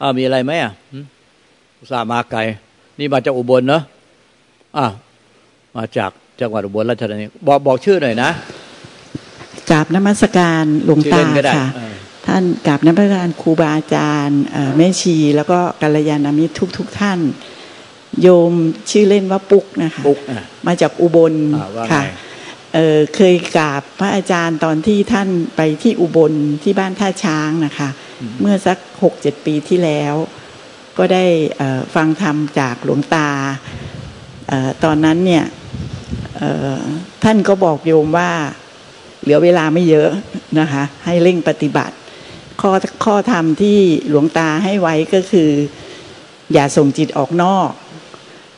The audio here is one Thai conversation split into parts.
อ้ามีอะไรไหมอะอุตส่าห์มาไกลนี่มาจากอุบลเนาะอะมาจากจังหวัดอุบลราชธานีบอกบอกชื่อหน่อยนะกราบนมัสการหลวงตาค่ะ ท่านกราบนมัสการครูบาอาจารย์แม่ชี แล้วก็กัลยาณมิตรทุกทุกท่าน โยมชื่อเล่นว่าปุ๊กนะคะปุ๊กมาจากอุบลค่ะเเคยกราบพระอาจารย์ตอนที่ท่านไปที่อุบลที่บ้านท่าช้างนะคะ เมื่อสักหกเจ็ดปีที่แล้ว ก็ได้ฟังธรรมจากหลวงตาตอนนั้นเนี่ยท่านก็บอกโยมว่าเหลือเวลาไม่เยอะนะคะ ให้เร่งปฏิบัติ ข้อข้อธรรมที่หลวงตาให้ไว้ก็คือ อย่าส่งจิตออกนอก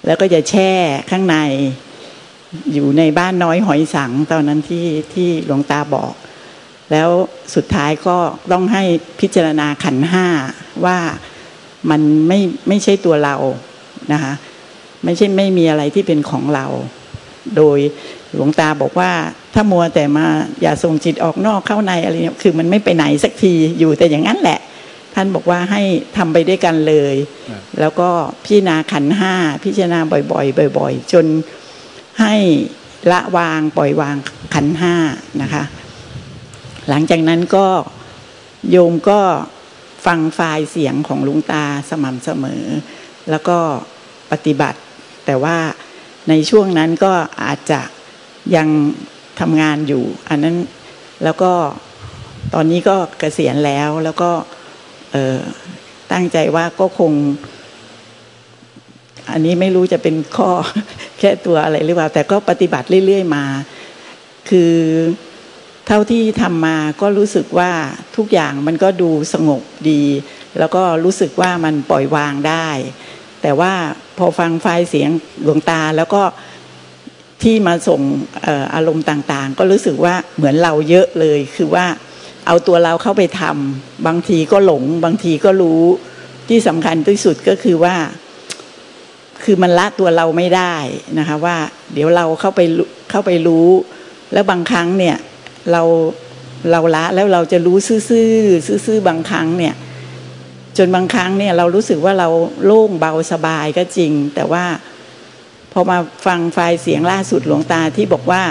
แล้วก็อย่าแช่ข้างในอยู่ในบ้านน้อยหอยสัง ตอนนั้นที่ที่หลวงตาบอก แล้วสุดท้ายก็ต้องให้พิจารณาขันห้าว่ามันไม่ไม่ใช่ตัวเรานะคะไม่ใช่ไม่มีอะไรที่เป็นของเรา โดยหลวงตาบอกว่าถ้ามัวแต่มาอย่าส่งจิตออกนอกเข้าในอะไรเนี่ยคือมันไม่ไปไหนสักทีอยู่แต่อย่างนั้นแหละ ท่านบอกว่าให้ทำไปด้วยกันเลย แล้วก็พิจารณาขันห้าพิจารณาบ่อยๆบ่อย ๆ จนให้ละวางปล่อยวางขันห้านะคะ หลังจากนั้นก็โยมก็ฟังไฟล์เสียงของลุงตาสม่ำเสมอ แล้วก็ปฏิบัติ แต่ว่าในช่วงนั้นก็อาจจะยังทำงานอยู่ อันนั้นแล้วก็ตอนนี้ก็เกษียณแล้วแล้วก็ตั้งใจว่าก็คง อันนี้ไม่รู้จะเป็นข้อแค่ตัวอะไรหรือเปล่า แต่ก็ปฏิบัติเรื่อย ๆ มา คือ เท่าที่ทำมาก็รู้สึกว่าทุกอย่างมันก็ดูสงบดี แล้วก็รู้สึกว่ามันปล่อยวางได้ แต่ว่าพอฟังไฟเสียงหลวงตาแล้วก็ที่มาส่งอารมณ์ต่างๆ ก็รู้สึกว่าเหมือนเราเยอะเลย คือว่าเอาตัวเราเข้าไปทำบางทีก็หลง บางทีก็รู้ที่สำคัญที่สุดก็คือว่า คือมันละตัวเราไม่ได้นะคะว่า เดี๋ยวเราเข้าไปเข้าไปรู้ แล้วบางครั้งเนี่ย เราเราละแล้วเราจะรู้ซื่อๆซื่อๆบางครั้งเนี่ย จนบางครั้งเนี่ยเรารู้สึกว่าเราโล่งเบาสบายก็จริง แต่ว่าพอมาฟังไฟล์เสียงล่าสุดหลวงตาที่บอกว่า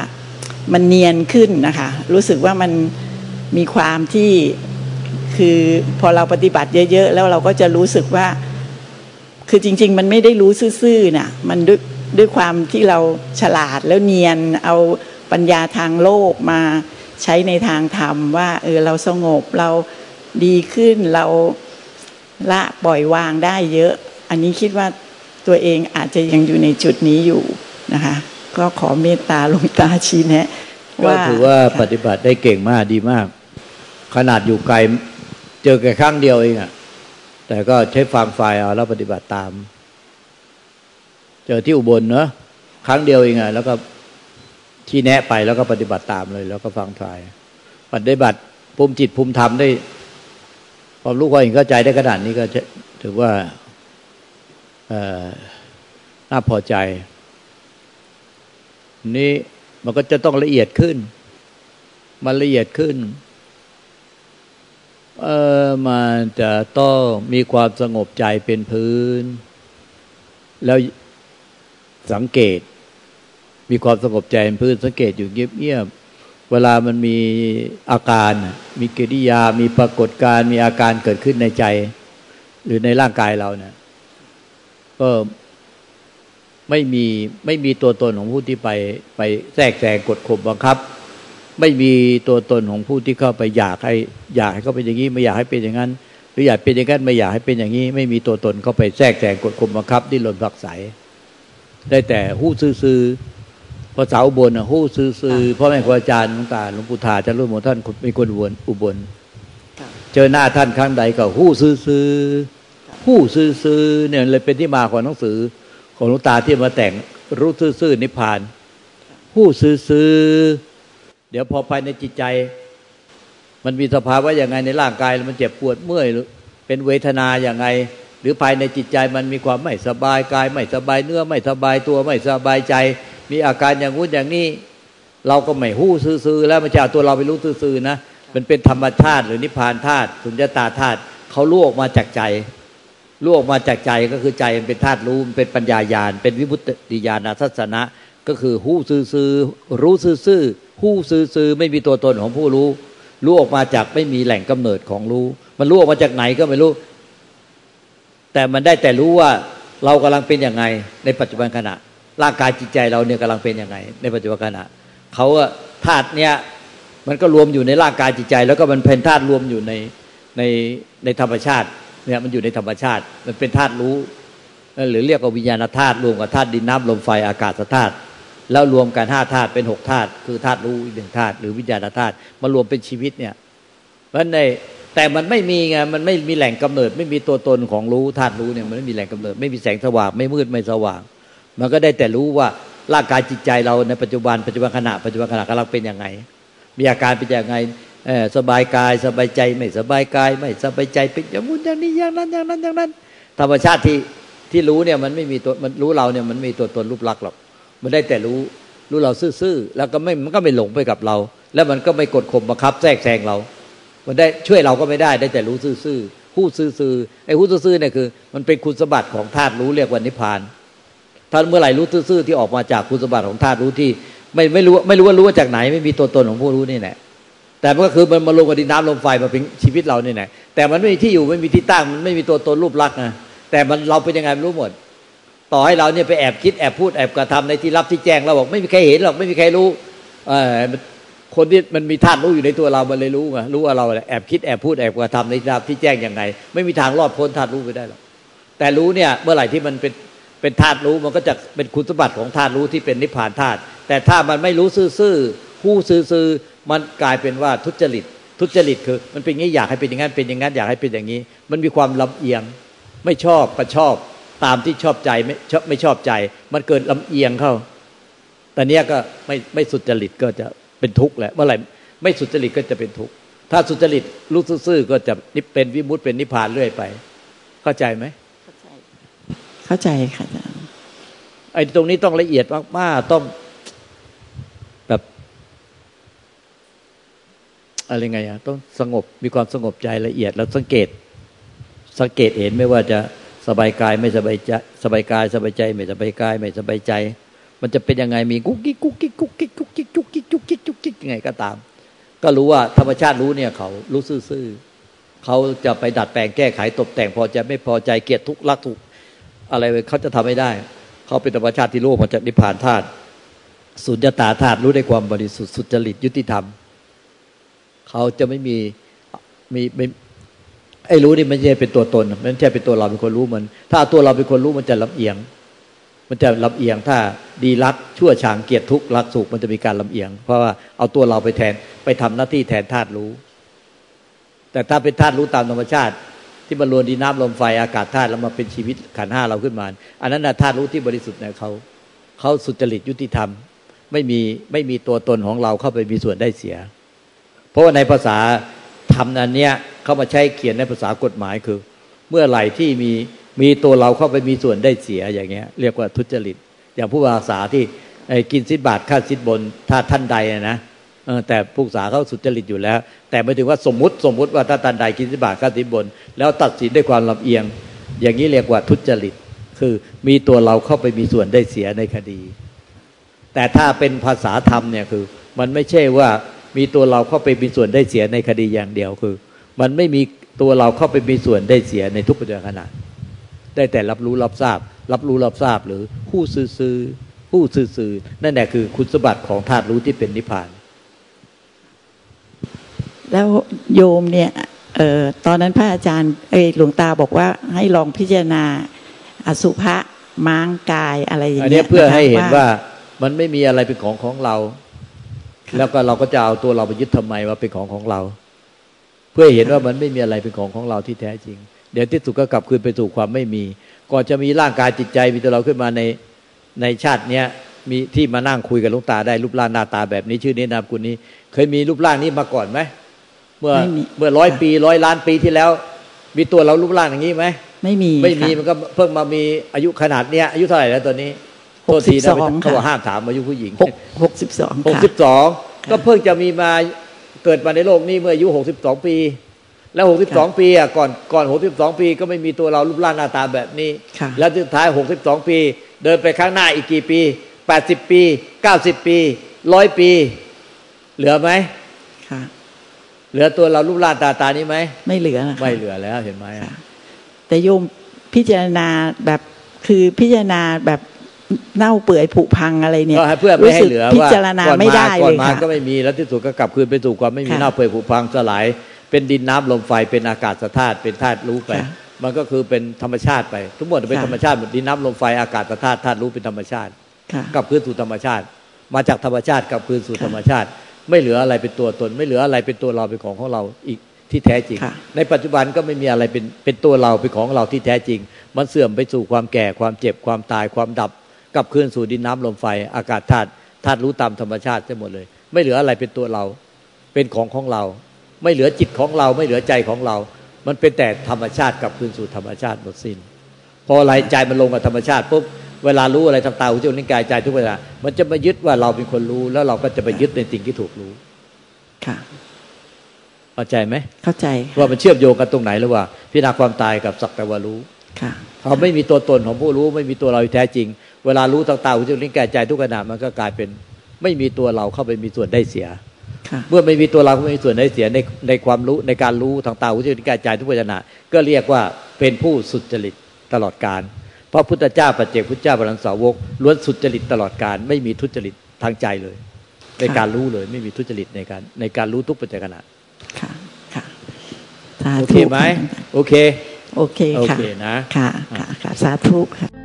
มันเนียนขึ้นนะคะ รู้สึกว่ามันมีความที่คือพอเราปฏิบัติเยอะ ๆ แล้วเราก็จะรู้สึกว่า คือจริง ๆ มันไม่ได้รู้ซื่อๆน่ะมันด้วยด้วยความที่เราฉลาดแล้วเนียนเอาปัญญาทางโลกมา ใช้ในทางธรรมว่าเออเราสงบเราดีขึ้นเราละปล่อยวางได้เยอะ อันนี้คิดว่าตัวเองอาจจะยังอยู่ในจุดนี้อยู่นะคะ ก็ขอเมตตาลงตาชี้แนะก็ถือว่าปฏิบัติได้เก่งมากดีมาก ขนาดอยู่ไกลเจอแค่ครั้งเดียวเองอะแต่ก็ใช้ฟังไฟเอาแล้วปฏิบัติตาม เจอที่อุบลเนอะครั้งเดียวเองอะแล้วก็ ที่แนะไปแล้วก็ปฏิบัติตามเลย แล้วก็ฟังไฟปฏิบัติภูมิจิตภูมิธรรมได้ความรู้ความเห็นเข้าใจได้ขนาดนี้ก็ถือว่าน่าพอใจ นี้มันก็จะต้องละเอียดขึ้น มันละเอียดขึ้น เออมันจะต้องมีความสงบใจเป็นพื้น แล้วสังเกต มีความสงบใจเป็นพื้นสังเกตอยู่เงียบๆเวลามันมีอาการ มีกิริยามีปรากฏการมีอาการเกิดขึ้นในใจ หรือในร่างกายเราเนี่ยก็ไม่มีไม่มีตัวตนของผู้ที่ไปไปแทรกแซงกดข่มบังคับ ไม่มีตัวตนของผู้ที่เข้าไปอยากให้อยากให้เขาเป็นอย่างนี้ไม่อยากให้เป็นอย่างนั้นหรืออยากเป็นอย่างนั้นไม่อยากให้เป็นอย่างนี้ ไม่มีตัวตนเข้าไปแทรกแซงกดข่มบังคับดิ้นรนผักใสได้แต่หู้ซื่อาษาอุบลหู้ซื่อพ่อแม่ครูอาจารย์หลวงตาหลวงปู่ทาจะรู้หมดท่านเป็นคนอุบลอุบลเจอหน้าท่านครั้งใดก็หู้ซื่อผู้ซื่อๆเนี่ยเลยเป็นที่มาของหนังสือ ของหลวงตาที่มาแต่งรู้ซื่อๆนิพพานผู้ซื่อๆเดี๋ยวพอภายในจิตใจ มันมีสภาวะอย่างไงในร่างกายมันเจ็บปวดเมื่อยเป็นเวทนาอย่างไง หรือภายในจิตใจมันมีความไม่สบายกาย ไม่สบายเนื้อไม่สบายตัวไม่สบายใจ มีอาการอย่างงู้นอย่างนี้ เราก็ไม่หู้ซื่อๆแล้วมันจะเอาตัวเราไปรู้ซื่อๆนะมันเป็นธรรมชาติหรือนิพพานธาตุสุญญตาธาตุเขาลูกออกมาจากใจรู้ออกมาจากใจก็คือใจมันเป็นธาตุรู้มันเป็นปัญญาญาณเป็นวิบุติญาณทัศนะก็คือหู้ซื่อรู้ซื่อหู้ซื่อไม่มีตัวตนของผู้รู้รู้ออกมาจากไม่มีแหล่งกำเนิดของรู้ มันรู้ออกมาจากไหนก็ไม่รู้ แต่มันได้แต่รู้ว่าเรากำลังเป็นอยังไงในปัจจุบันขณะ ร่างกายจิตใจเราเนี่ยกำลังเป็นยังไง ในปัจจุบันขณะเขาธาตุเนี่ยมันก็รวมอยู่ในร่างกายจิตใจ แล้วก็มันเป็นธาตุรวมอยู่ในในในธรรมชาติเนี่ยมันอยู่ในธรรมชาติ มันเป็นธาตุรู้ หรือเรียกว่าวิญญาณธาตุรวมกับธาตุดินน้ำลมไฟอากาศธาตุแล้วรวมกันห้าธาตุเป็นหกธาตุคือธาตุรู้อีกหนึ่งธาตุหรือวิญญาณธาตุมารวมเป็นชีวิตเนี่ยเพราะในแต่มันไม่มีไงมันไม่มีแหล่งกำเนิด ไม่มีตัวตนของรู้ธาตุรู้เนี่ยมันไม่มีแหล่งกำเนิด ไม่มีแสงสว่างไม่มืดไม่สว่าง มันก็ได้แต่รู้ว่าร่างกายจิตใจเราในปัจจุบันปัจจุบันขณะปัจจุบันขณะกำลังเป็นยังไง มีอาการเป็นยังไงสบายกายสบายใจไม่สบายกาย ไม่สบายใจเป็นอย่างนู้นอย่างนี้อย่างนั้นอย่างนั้นอย่างนั้น ธรรมชาติที่ที่รู้เนี่ยมันไม่มีตัวมันรู้เราเนี่ยมันมีตัวตนรูปลักษณ์หรอกมันได้แต่รู้รู้เราซื่อๆแล้วก็ไม่มันก็ไม่หลงไปกับเรา แล้วมันก็ไม่กดข่มบังคับแทรกแซงเรา มันได้ช่วยเราก็ไม่ได้ได้แต่รู้ซื่อๆผู้ซื่อๆไอ้ผู้ซื่อๆเนี่ยคือ มันเป็นคุณสมบัติของธาตุรู้เรียกว่านิพพาน ถ้าเมื่อไหร่รู้ซื่อๆที่ออกมาจากคุณสมบัติของธาตุรู้ที่ ไม่ไม่รู้ไม่รู้ว่ารู้ว่าจากไหน ไม่มีตัวตนของผู้รู้นี่แหละแต่มันก็คือมันมาลงกับดินน้ำลมไฟมาเป็นชีวิตเราเนี่ยแหละแต่มันไม่มีที่อยู่ไม่มีที่ตั้งมันไม่มีตัวตนรูปลักษณ์นะแต่มันเราเป็นยังไงรู้หมด ต่อให้เราเนี่ยไปแอบคิดแอบพูดแอบกระทำในที่รับที่แจ้งเราบอกไม่มีใครเห็นหรอกไม่มีใครรู้เออคนที่มันมีธาตุรู้อยู่ในตัวเรา มันเลยรู้ไงรู้ว่าเราแอบคิดแอบพูดแอบกระทำในที่รับที่แจ้งยังไง ไม่มีทางรอดพ้นธาตุรู้ไปได้หรอกแต่รู้เนี่ยเมื่อไหร่ที่มันเป็น เป็นธาตุรู้มันก็จะเป็นคุณสมบัติของธาตุรู้ที่เป็นนิพพานธาตุแต่ถ้ามันไม่รู้ซื่อๆผู้ซื่อๆมันกลายเป็นว่าทุจริต ทุจริตคือ มันเป็นงี้อยากให้เป็นอย่างนั้นเป็นอย่างนั้นอยากให้เป็นอย่างนี้ มันมีความลำเอียง ไม่ชอบก็ชอบตามที่ชอบใจไม่ชอบไม่ชอบใจ มันเกิดลำเอียงเข้าแต่เนี้ยก็ไม่ไม่สุจริตก็จะเป็นทุกข์แหละเมื่อไหร่ไม่สุจริตก็จะเป็นทุกข์ถ้าสุจริตรู้ซื่อๆก็จะนิเป็นวิมุตเป็นนิพพานเรื่อยไป เข้าใจไหม เข้าใจค่ะอาจารย์ไอ้ตรงนี้ต้องละเอียดมากๆต้องแบบอะไรไงอะต้องสงบมีความสงบใจละเอียด แล้วสังเกต สังเกตเห็นไม่ว่าจะสบายกายไม่สบายใจสบายกายสบายใจ ไม่สบายกาย ไม่สบายใจ มันจะเป็นยังไงมีกุ๊กกิ๊กกุ๊กกิ๊กกุ๊กกิ๊กกุ๊กกิ๊กกุ๊กกิ๊กกุ๊กกิ๊กกุ๊กกิ๊กยังไงก็ตาม ก็รู้ว่าธรรมชาติรู้เนี่ยเขารู้ซื่อๆเขาจะไปดัดแปลงแก้ไขตกแต่งพอใจไม่พอใจเกลียดทุกข์รักทุกข์ อะไรเขาจะทำไม่ได้ เขาเป็นธรรมชาติที่รู้มาจากนิพพานธาตุสุญญตาธาตุรู้ได้ความบริสุทธิ์สุจริตยุติธรรม เขาจะไม่มีมีไม่ไอ้รู้นี่มันไม่เป็นตัวตนมันไม่เป็นตัวเราเป็นคนรู้มัน ถ้าตัวเราเป็นคนรู้มันจะลำเอียง มันจะลำเอียงถ้าดีรักชั่วฉางเกียรติทุกข์รักสุขมันจะมีการลำเอียง เพราะว่าเอาตัวเราไปแทนไปทำหน้าที่แทนธาตุรู้ แต่ถ้าเป็นธาตุรู้ตามธรรมชาติ ที่มันรวนดินน้ำลมไฟอากาศธาตุแล้วมาเป็นชีวิตขันห้าเราขึ้นมา อันนั้นนะธาตุรู้ที่บริสุทธิ์เนี่ยเขาเขาสุจริตยุติธรรม ไม่มีไม่มีตัวตนของเราเข้าไปมีส่วนได้เสีย เพราะว่าในภาษาธรรมนั้นเนี้ยเขามาใช้เขียนในภาษากฎหมายคือ เมื่อไหร่ที่มีมีตัวเราเข้าไปมีส่วนได้เสียอย่างเงี้ย เรียกว่าทุจริต อย่างผู้ภาษาที่กินสิบบาทค่าสิบบนถ้าท่านใดนะ แต่ผู้ศึกษาเขาสุจริตอยู่แล้ว แต่ไม่ถึงว่าสมมติสมมติว่าถ้าตันใดกินสิบาทข้าสิบน แล้วตัดสินด้วยความลำเอียง อย่างนี้เรียกว่าทุจริต คือมีตัวเราเข้าไปมีส่วนได้เสียในคดี แต่ถ้าเป็นภาษาธรรมเนี่ยคือ มันไม่ใช่ว่ามีตัวเราเข้าไปมีส่วนได้เสียในคดีอย่างเดียวคือ มันไม่มีตัวเราเข้าไปมีส่วนได้เสียในทุกปัจจุบันขณะได้แต่รับรู้รับทราบ รับรู้รับทราบหรือผู้ซื่อผู้ซื่อนั่นแหละคือคุณสมบัติของธาตุรู้ที่เป็นนิพพาน แล้วโยมเนี่ยเออตอนนั้นพระอาจารย์เอหลวงตาบอกว่าให้ลองพิจารณาอสุภะม้างกายอะไรอย่างเงี้ยอันนี้เพื่อให้เห็นว่ามันไม่มีอะไรเป็นของของเรา แล้วก็เราก็จะเอาตัวเราไปยึดทำไมว่าเป็นของของเรา เพื่อเห็นว่ามันไม่มีอะไรเป็นของของเราที่แท้จริง เดี๋ยวที่สุดก็กลับคืนไปสู่ความไม่มี ก่อนจะมีร่างกายจิตใจมีตัวเราขึ้นมาในในชาติเนี้ยมีที่มานั่งคุยกับลุงตาได้รูปร่างหน้าตาแบบนี้ชื่อนี้นามกุลนี้ เคยมีรูปร่างนี้มาก่อนไหม เมื่อเมื่อร้อยปีร้อยล้านปีที่แล้ว มีตัวเรารูปร่างอย่างนี้ไหมไม่มีไม่มีมันก็เพิ่งมามีอายุขนาดเนี้ยอายุเท่าไหร่แล้วตัวนี้หกสิบสองเขาบอกห้ามถามอายุผู้หญิงหกสิบสองหกสิบสองก็เพิ่งจะมีมาเกิดมาในโลกนี้เมื่ออายุหกสิบสองปี แล้วหกสิบสองปีอะก่อนก่อนหกสิบสองปี ก็ไม่มีตัวเรารูปร่างหน้าตาแบบนี้ค่ะแล้วสุดท้ายหกสิบสองปี เดินไปข้างหน้าอีกกี่ปีแปดสิบปีเก้าสิบปีร้อยปี เหลือไหมค่ะ เหลือตัวเรารูปร่างตาตานี้ไหมไม่เหลือนะคะไม่เหลือแล้วเห็นไหมค่ะแต่โยมพิจารณาแบบคือพิจารณาแบบเน่าเปื่อยผุพังอะไรเนี่ยก็ให้เพื่อไม่ให้เหลือรู้สึกพิว่าจารณาก่อนไม่มาได้ก่อเลนยมาค่ะก็ไม่มีแล้วที่สุดก็กลับคืนไปสู่ความไม่มีค่ะเน่าเปื่อยผุพังสลาย เป็นดินน้ำลมไฟเป็นอากาศธาตุเป็นธาตุรู้ไปค่ะมันก็คือเป็นธรรมชาติไป ทุกหมดเป็นค่ะธรรมชาติหมดดินน้ำลมไฟอากาศธาตุธาตุรู้เป็นธรรมชาติค่ะกลับคืนสู่ธรรมชาติ มาจากธรรมชาติกลับคืนสู่ค่ะธรรมชาติ ไม่เหลืออะไรเป็นตัวตน ไม่เหลืออะไรเป็นตัวเราเป็นของของเราอีกที่แท้จริงค่ะในปัจจุบันก็ไม่มีอะไรเป็นเป็นตัวเราเป็นของเราที่แท้จริง มันเสื่อมไปสู่ความแก่ความเจ็บความตายความดับกลับคืนสู่ดินน้ำลมไฟอากาศธาตุธาตุรู้ตามธรรมชาติทั้งหมดเลย ไม่เหลืออะไรเป็นตัวเรา เป็นของของเรา ไม่เหลือจิตของเรา ไม่เหลือใจของเรา มันเป็นแต่ธรรมชาติกลับคืนสู่ธรรมชาติหมดสิ้น พออะไรใจมันลงกับธรรมชาติปุ๊บ เวลารู้อะไรทางตาหูจมูกลิ้นกายใจทุกเวลา มันจะมายึดว่าเราเป็นคนรู้ แล้วเราก็จะไปยึดในสิ่งที่ถูกรู้ ค่ะ เข้าใจไหมเข้าใจว่ามันเชื่อมโยงกันตรงไหนหรือว่าพิจารณาความตายกับสักแต่ว่ารู้ค่ะเขาไม่มีตัวตนของผู้รู้ ไม่มีตัวเราที่แท้จริง เวลารู้ทางตาหูจมูกลิ้นกายใจทุกขณะมันก็กลายเป็น ไม่มีตัวเราเข้าไปมีส่วนได้เสียค่ะเมื่อไม่มีตัวเราก็ไม่มีส่วนได้เสียในในความรู้ในการรู้ทางตาหูจมูกลิ้นกายใจทุกขณะก็เรียกว่าเป็นผู้สุจริตตลอดการ เพราะพุทธเจ้าปัจเจกพุทธเจ้าพลังสาวกล้วนสุจริตตลอดการไม่มีทุจริตทางใจเลย ในการรู้เลยไม่มีทุจริตในการ ในการรู้ทุกปัจจัยขณะค่ะค่ะสาโอธุเคไหมโอเค โอเคโอค่ะเคนะค่ะค่ะค่ะสาธุค่ะ